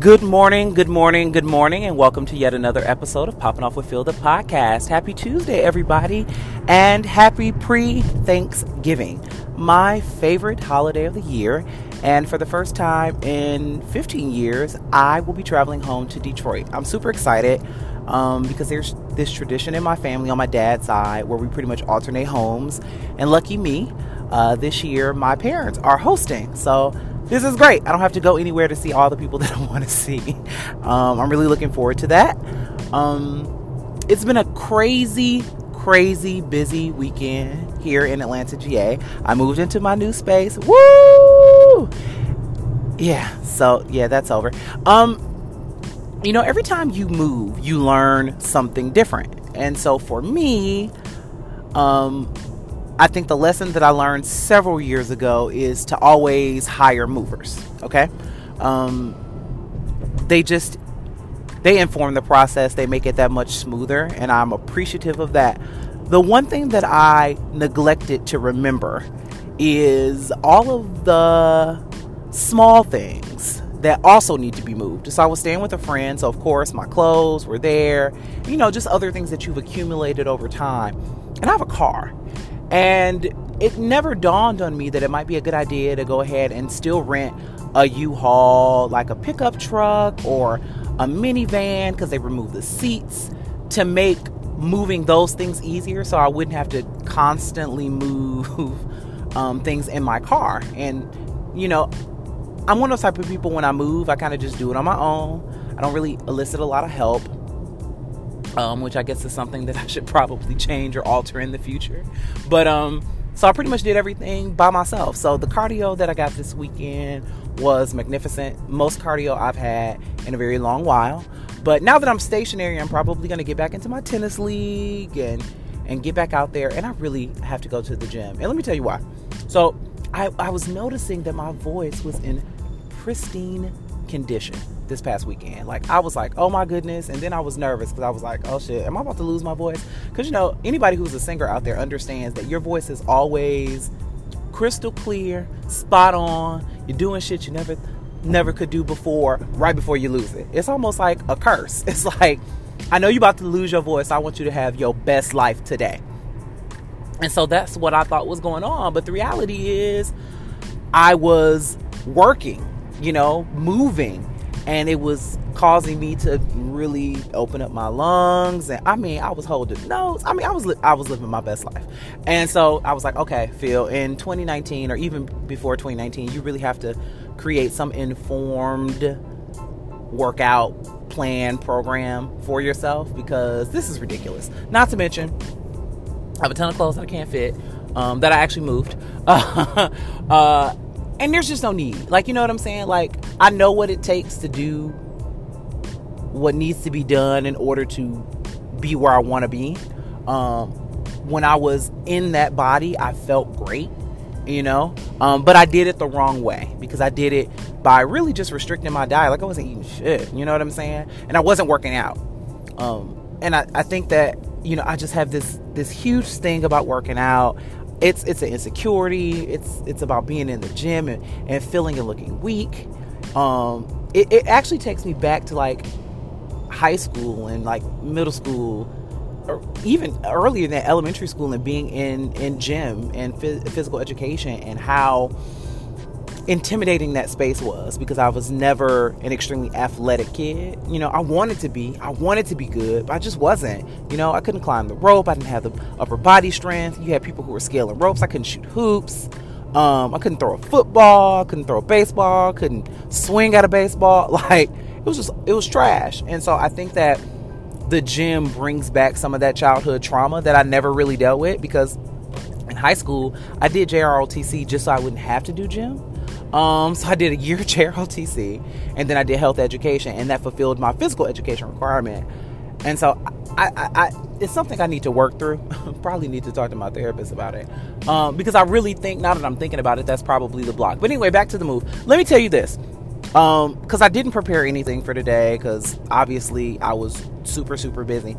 Good morning, good morning, good morning, and welcome to yet another episode of Popping Off with Phil, the podcast. Happy Tuesday, everybody, and happy pre Thanksgiving, my favorite holiday of the year. And for the first time in 15 years, I will be traveling home to Detroit. I'm super excited um, because there's this tradition in my family on my dad's side where we pretty much alternate homes. And lucky me, uh, this year my parents are hosting. So this is great. I don't have to go anywhere to see all the people that I want to see. Um, I'm really looking forward to that. Um, it's been a crazy, crazy busy weekend here in Atlanta, GA. I moved into my new space. Woo! Yeah, so yeah, that's over. Um, you know, every time you move, you learn something different. And so for me, um, I think the lesson that I learned several years ago is to always hire movers. Okay, um, they just they inform the process. They make it that much smoother, and I'm appreciative of that. The one thing that I neglected to remember is all of the small things that also need to be moved. So I was staying with a friend, so of course my clothes were there, you know, just other things that you've accumulated over time. And I have a car. And it never dawned on me that it might be a good idea to go ahead and still rent a U-Haul, like a pickup truck or a minivan, because they remove the seats to make moving those things easier so I wouldn't have to constantly move um, things in my car. And, you know, I'm one of those type of people when I move, I kind of just do it on my own. I don't really elicit a lot of help um, which I guess is something that I should probably change or alter in the future. But um, so I pretty much did everything by myself. So the cardio that I got this weekend was magnificent. Most cardio I've had in a very long while. But now that I'm stationary, I'm probably going to get back into my tennis league and and get back out there. And I really have to go to the gym. And let me tell you why. So I, I was noticing that my voice was in pristine condition this past weekend. Like I was like, oh my goodness, and then I was nervous because I was like, oh shit, am I about to lose my voice? Because you know, anybody who's a singer out there understands that your voice is always crystal clear, spot on. You're doing shit you never never could do before, right before you lose it. It's almost like a curse. It's like, I know you're about to lose your voice. I want you to have your best life today. And so that's what I thought was going on. But the reality is, I was working, you know, moving, and it was causing me to really open up my lungs. And i mean i was holding notes. I mean i was li- i was living my best life. And so i was like okay phil in 2019 or even before 2019 you really have to create some informed workout plan program for yourself because this is ridiculous. Not to mention i have a ton of clothes that i can't fit um, that i actually moved. Uh, and there's just no need. Like, you know what I'm saying? Like, I know what it takes to do what needs to be done in order to be where I want to be. Um, when I was in that body, I felt great, you know, um, but I did it the wrong way because I did it by really just restricting my diet. Like, I wasn't eating shit, you know what I'm saying? And I wasn't working out. Um, and I, I think that, you know, I just have this this huge thing about working out it's it's an insecurity. It's it's about being in the gym and, and feeling and looking weak. Um, it, it actually takes me back to like high school and like middle school, or even earlier than elementary school, and being in in gym and phys- physical education and how intimidating that space was because I was never an extremely athletic kid. You know, I wanted to be, I wanted to be good, but I just wasn't. You know, I couldn't climb the rope, I didn't have the upper body strength. You had people who were scaling ropes, I couldn't shoot hoops. Um, I couldn't throw a football, couldn't throw a baseball, couldn't swing at a baseball. Like it was just it was trash. And so I think that the gym brings back some of that childhood trauma that I never really dealt with because in high school I did JROTC just so I wouldn't have to do gym. Um, so I did a year chair OTC, and then I did health education, and that fulfilled my physical education requirement. And so I, I, I it's something I need to work through. probably need to talk to my therapist about it, um, because I really think now that I'm thinking about it, that's probably the block. But anyway, back to the move. Let me tell you this, um, because I didn't prepare anything for today, because obviously I was super super busy.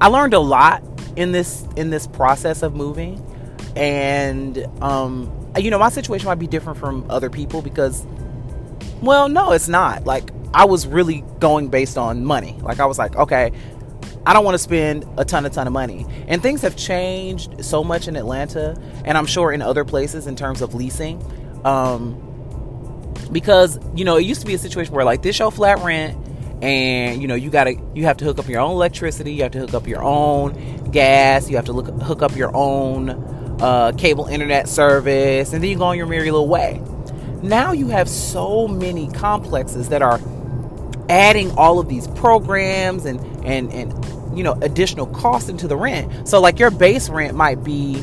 I learned a lot in this in this process of moving, and um, you know, my situation might be different from other people because Well, no, it's not. Like I was really going based on money. Like I was like, okay, I don't want to spend a ton, a ton of money. And things have changed so much in Atlanta, and I'm sure in other places in terms of leasing. Um, because you know, it used to be a situation where like this show flat rent, and you know, you gotta you have to hook up your own electricity, you have to hook up your own gas, you have to look, hook up your own uh, cable internet service, and then you go on your merry little way. Now you have so many complexes that are adding all of these programs and and and you know additional costs into the rent. So like your base rent might be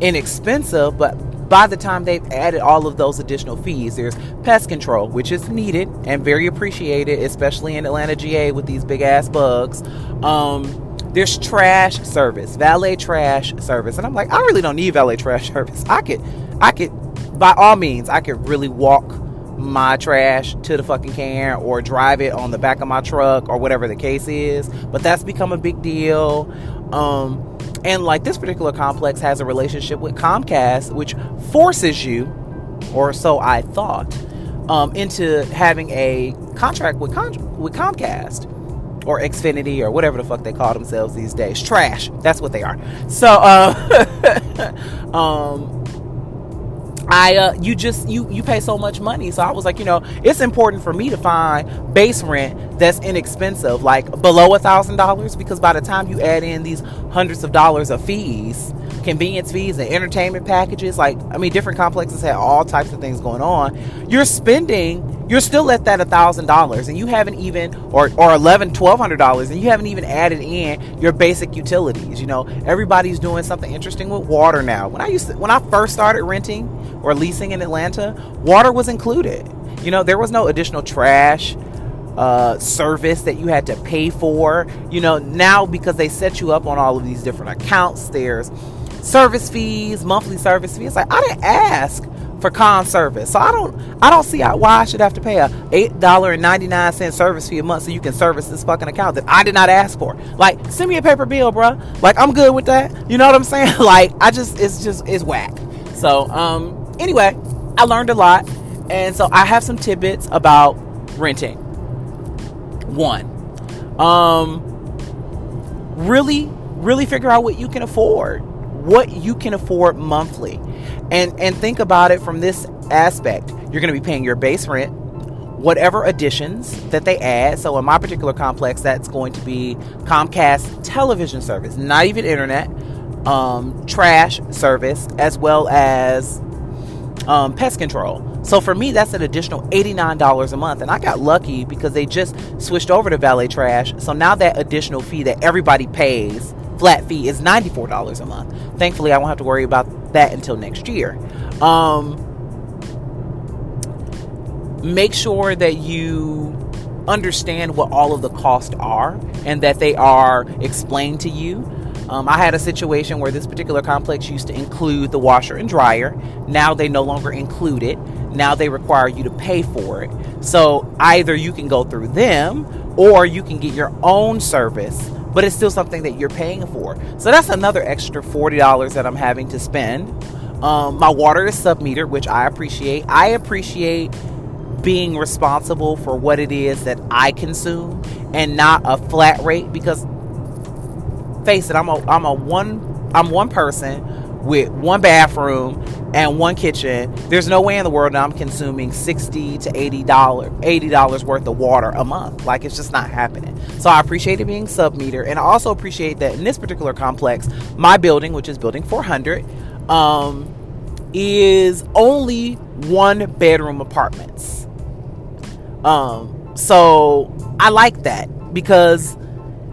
inexpensive, but by the time they've added all of those additional fees, there's pest control, which is needed and very appreciated, especially in Atlanta, GA, with these big ass bugs. Um, there's trash service, valet trash service, and I'm like, I really don't need valet trash service. I could, I could, by all means, I could really walk my trash to the fucking can or drive it on the back of my truck or whatever the case is. But that's become a big deal. Um, and like this particular complex has a relationship with Comcast, which forces you, or so I thought, um, into having a contract with with Comcast or Xfinity or whatever the fuck they call themselves these days. Trash. That's what they are. So, uh, um, I uh, you just you you pay so much money. So I was like, you know, it's important for me to find base rent that's inexpensive, like below a thousand dollars, because by the time you add in these hundreds of dollars of fees, convenience fees and entertainment packages, like I mean, different complexes have all types of things going on. You're spending you're still at that thousand dollars and you haven't even or or eleven twelve hundred dollars and you haven't even added in your basic utilities you know? Everybody's doing something interesting with water now. When i used to when i first started renting or leasing in atlanta water was included. You know there was no additional trash uh, service that you had to pay for you know? Now because they set you up on all of these different accounts there's service fees monthly service fees like i didn't ask for con service. So I don't I don't see why I should have to pay a eight dollar and ninety nine cent service fee a month so you can service this fucking account that I did not ask for. Like send me a paper bill, bro. Like I'm good with that. You know what I'm saying? Like I just it's just it's whack. So um anyway, I learned a lot, and so I have some tidbits about renting. One, um, really really figure out what you can afford what you can afford monthly. And and think about it from this aspect. You're going to be paying your base rent, whatever additions that they add. So in my particular complex, that's going to be Comcast television service, not even internet, um, trash service, as well as um, pest control. So for me, that's an additional $89 a month. And I got lucky because they just switched over to valet trash. So now that additional fee that everybody pays flat fee is $94 a month. Thankfully, I won't have to worry about that until next year. Um, make sure that you understand what all of the costs are and that they are explained to you. Um, I had a situation where this particular complex used to include the washer and dryer. Now they no longer include it. Now they require you to pay for it. So either you can go through them or you can get your own service but it's still something that you're paying for. So that's another extra $40 that I'm having to spend. Um, my water is sub metered, which I appreciate. I appreciate being responsible for what it is that I consume and not a flat rate because face it, I'm a I'm a one I'm one person with one bathroom and one kitchen, there's no way in the world I'm consuming 60 to 80 dollars 80 dollars worth of water a month. Like it's just not happening. So I appreciate it being sub meter, and I also appreciate that in this particular complex, my building, which is building 400, um, is only one bedroom apartments. Um, so I like that because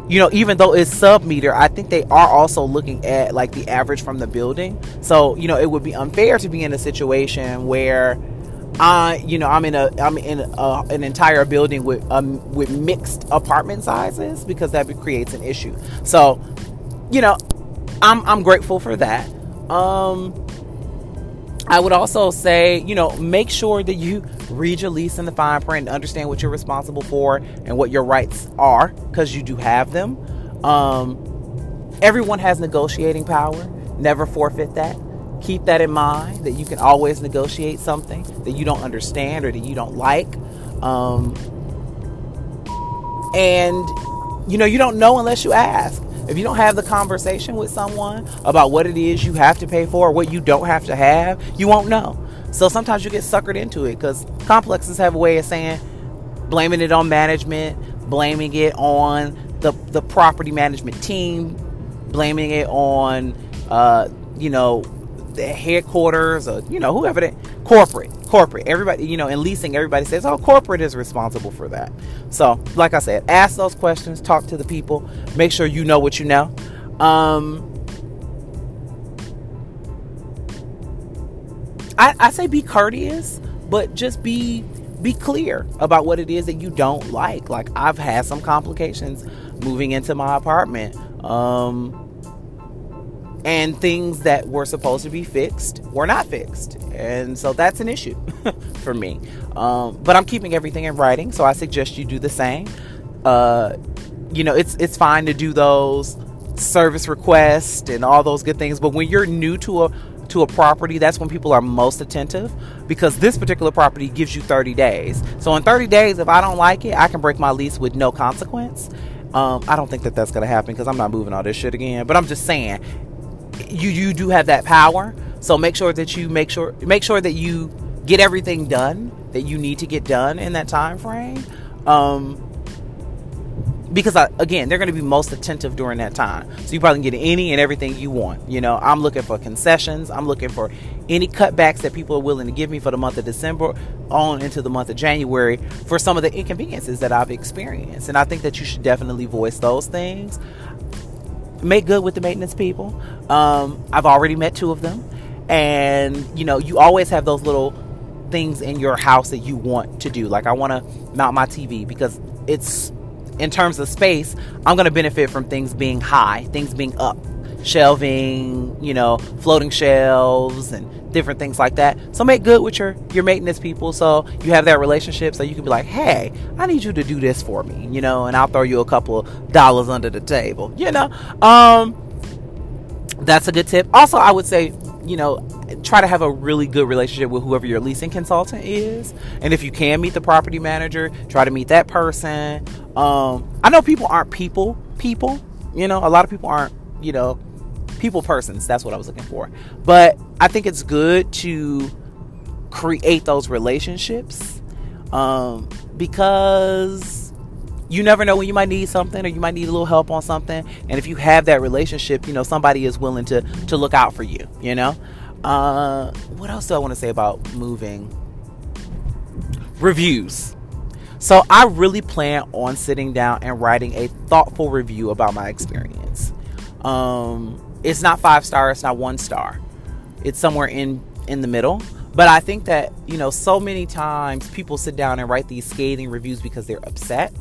you know, even though it's sub meter, I think they are also looking at like the average from the building. So, you know, it would be unfair to be in a situation where I, you know, I'm in a I'm in a, an entire building with um with mixed apartment sizes because that creates an issue. So, you know, I'm I'm grateful for that. Um I would also say, you know, make sure that you read your lease in the fine print and understand what you're responsible for and what your rights are because you do have them. Um, everyone has negotiating power. Never forfeit that. keep that in mind that you can always negotiate something that you don't understand or that you don't like. Um, and, you know, you don't know unless you ask. If you don't have the conversation with someone about what it is you have to pay for or what you don't have to have, you won't know. So sometimes you get suckered into it because complexes have a way of saying, blaming it on management, blaming it on the, the property management team, blaming it on, uh, you know, the headquarters or, you know, whoever that, corporate, corporate, everybody, you know, in leasing, everybody says, oh, corporate is responsible for that. So, like I said, ask those questions, talk to the people, make sure you know what you know. Um, I, I say be courteous, but just be be clear about what it is that you don't like. Like I've had some complications moving into my apartment. Um, and things that were supposed to be fixed were not fixed. And so that's an issue for me. Um, but I'm keeping everything in writing, so I suggest you do the same. Uh, you know, it's it's fine to do those service requests and all those good things, but when you're new to a to a property, that's when people are most attentive because this particular property gives you 30 days. So in 30 days, if I don't like it, I can break my lease with no consequence. Um, I don't think that that's going to happen because I'm not moving all this shit again. But I'm just saying, you you do have that power. So make sure that you make sure make sure that you get everything done that you need to get done in that time frame. Um, because I, again, they're going to be most attentive during that time. So you probably can get any and everything you want. You know, I'm looking for concessions. I'm looking for any cutbacks that people are willing to give me for the month of December on into the month of January for some of the inconveniences that I've experienced. And I think that you should definitely voice those things. Make good with the maintenance people. Um, I've already met two of them. And, you know, you always have those little things in your house that you want to do. Like, I want to mount my TV because it's in terms of space, I'm going to benefit from things being high, things being up, shelving, you know, floating shelves and different things like that. So make good with your your maintenance people so you have that relationship so you can be like, "Hey, I need you to do this for me," you know, and I'll throw you a couple dollars under the table, you know. Um that's a good tip. Also, I would say, you know, try to have a really good relationship with whoever your leasing consultant is. And if you can meet the property manager, try to meet that person. Um, I know people aren't people people. You know, a lot of people aren't, you know, people persons. That's what I was looking for. But I think it's good to create those relationships um, because you never know when you might need something or you might need a little help on something. And if you have that relationship, you know, somebody is willing to to look out for you. You know. Uh, what else do I want to say about moving? Reviews. So I really plan on sitting down and writing a thoughtful review about my experience. Um, it's not five star, it's not one star. It's somewhere in in the middle. But I think that, you know, so many times people sit down and write these scathing reviews because they're upset.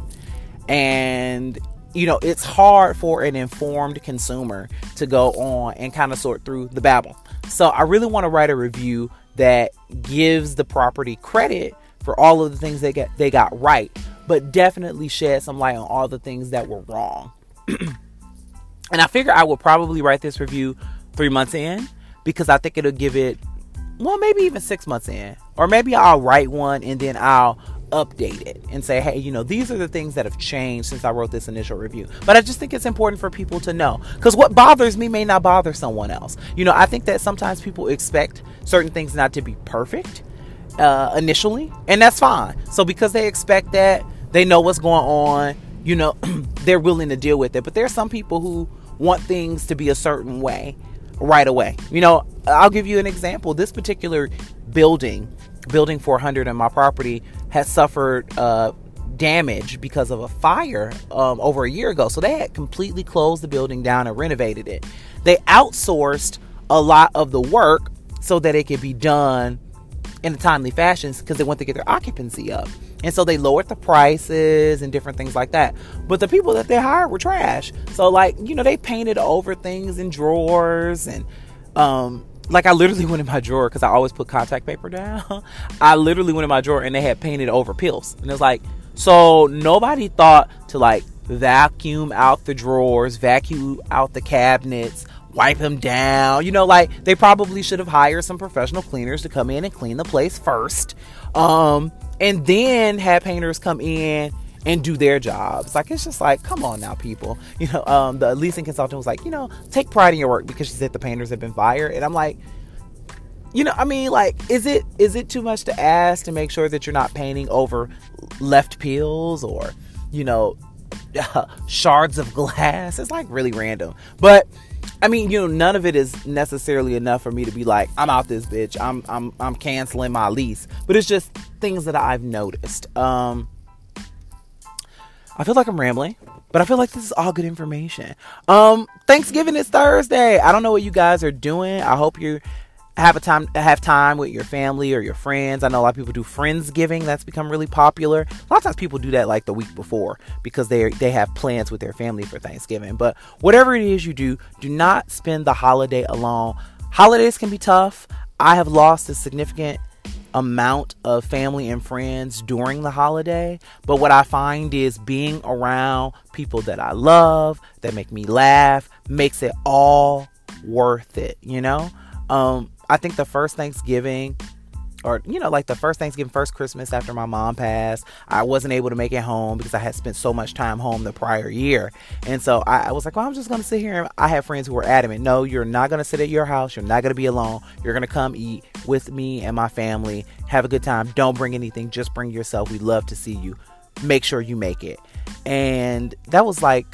And you know, it's hard for an informed consumer to go on and kind of sort through the babble. So I really want to write a review that gives the property credit for all of the things they get they got right, but definitely shed some light on all the things that were wrong. and I figure I will probably write this review three months in because I think it'll give it well maybe even six months in. Or maybe I'll write one and then I'll update it and say, hey, you know, these are the things that have changed since I wrote this initial review. But I just think it's important for people to know because what bothers me may not bother someone else. You know, I think that sometimes people expect certain things not to be perfect uh, initially, and that's fine. So because they expect that, they know what's going on, you know, they're willing to deal with it. But there are some people who want things to be a certain way right away. You know, I'll give you an example. This particular building building 400 in my property has suffered uh, damage because of a fire um, over a year ago. So they had completely closed the building down and renovated it. They outsourced a lot of the work so that it could be done in a timely fashion because they want to get their occupancy up. And so they lowered the prices and different things like that. But the people that they hired were trash. So like, you know, they painted over things in drawers and um like I literally went in my drawer because I always put contact paper down. I literally went in my drawer and they had painted over pills. And it's like, so nobody thought to like vacuum out the drawers, vacuum out the cabinets, wipe them down. You know, like they probably should have hired some professional cleaners to come in and clean the place first. Um, and then had painters come in and do their jobs. Like it's just like, come on now, people. You know, um, the leasing consultant was like, you know, take pride in your work because she said the painters have been fired, and I'm like, you know, I mean, like, is it is it too much to ask to make sure that you're not painting over left peels or, you know, shards of glass? It's like really random, but. I mean, you know, none of it is necessarily enough for me to be like, I'm out this bitch. I'm I'm I'm canceling my lease. But it's just things that I've noticed. Um I feel like I'm rambling, but I feel like this is all good information. Um, Thanksgiving is Thursday. I don't know what you guys are doing. I hope you have a time have time with your family or your friends. I know a lot of people do friendsgiving. That's become really popular. A lot of times people do that like the week before because they they have plans with their family for Thanksgiving. But whatever it is you do, do not spend the holiday alone. Holidays can be tough. I have lost a significant amount of family and friends during the holiday. But what I find is being around people that I love, that make me laugh, makes it all worth it, you know? Um, I think the first Thanksgiving or you know like the first thanksgiving first christmas after my mom passed i wasn't able to make it home because i had spent so much time home the prior year. And so i, was like well i'm just gonna sit here and i have friends who were adamant no you're not gonna sit at your house you're not gonna be alone you're gonna come eat with me and my family have a good time don't bring anything just bring yourself we love to see you make sure you make it. And that was like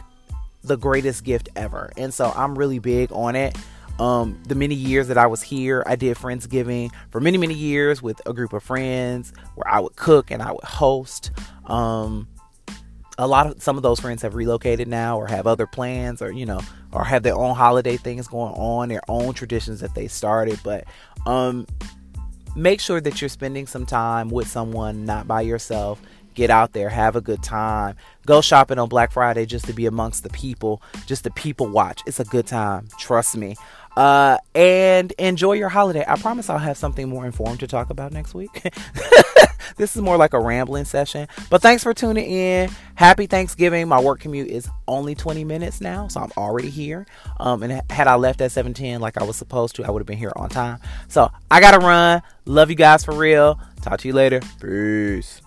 the greatest gift ever. And so i'm really big on it um, the many years that I was here, I did Friendsgiving for many, many years with a group of friends where I would cook and I would host. Um, a lot of some of those friends have relocated now or have other plans or you know or have their own holiday things going on their own traditions that they started. But um make sure that you're spending some time with someone not by yourself. Get out there have a good time. Go shopping on black friday just to be amongst the people just the people watch. It's a good time trust me uh, and enjoy your holiday. I promise I'll have something more informed to talk about next week. this is more like a rambling session. But thanks for tuning in. Happy Thanksgiving. My work commute is only 20 minutes now, so I'm already here. Um, and had I left at 7:10 like I was supposed to, I would have been here on time. So I gotta run. Love you guys for real. Talk to you later. Peace.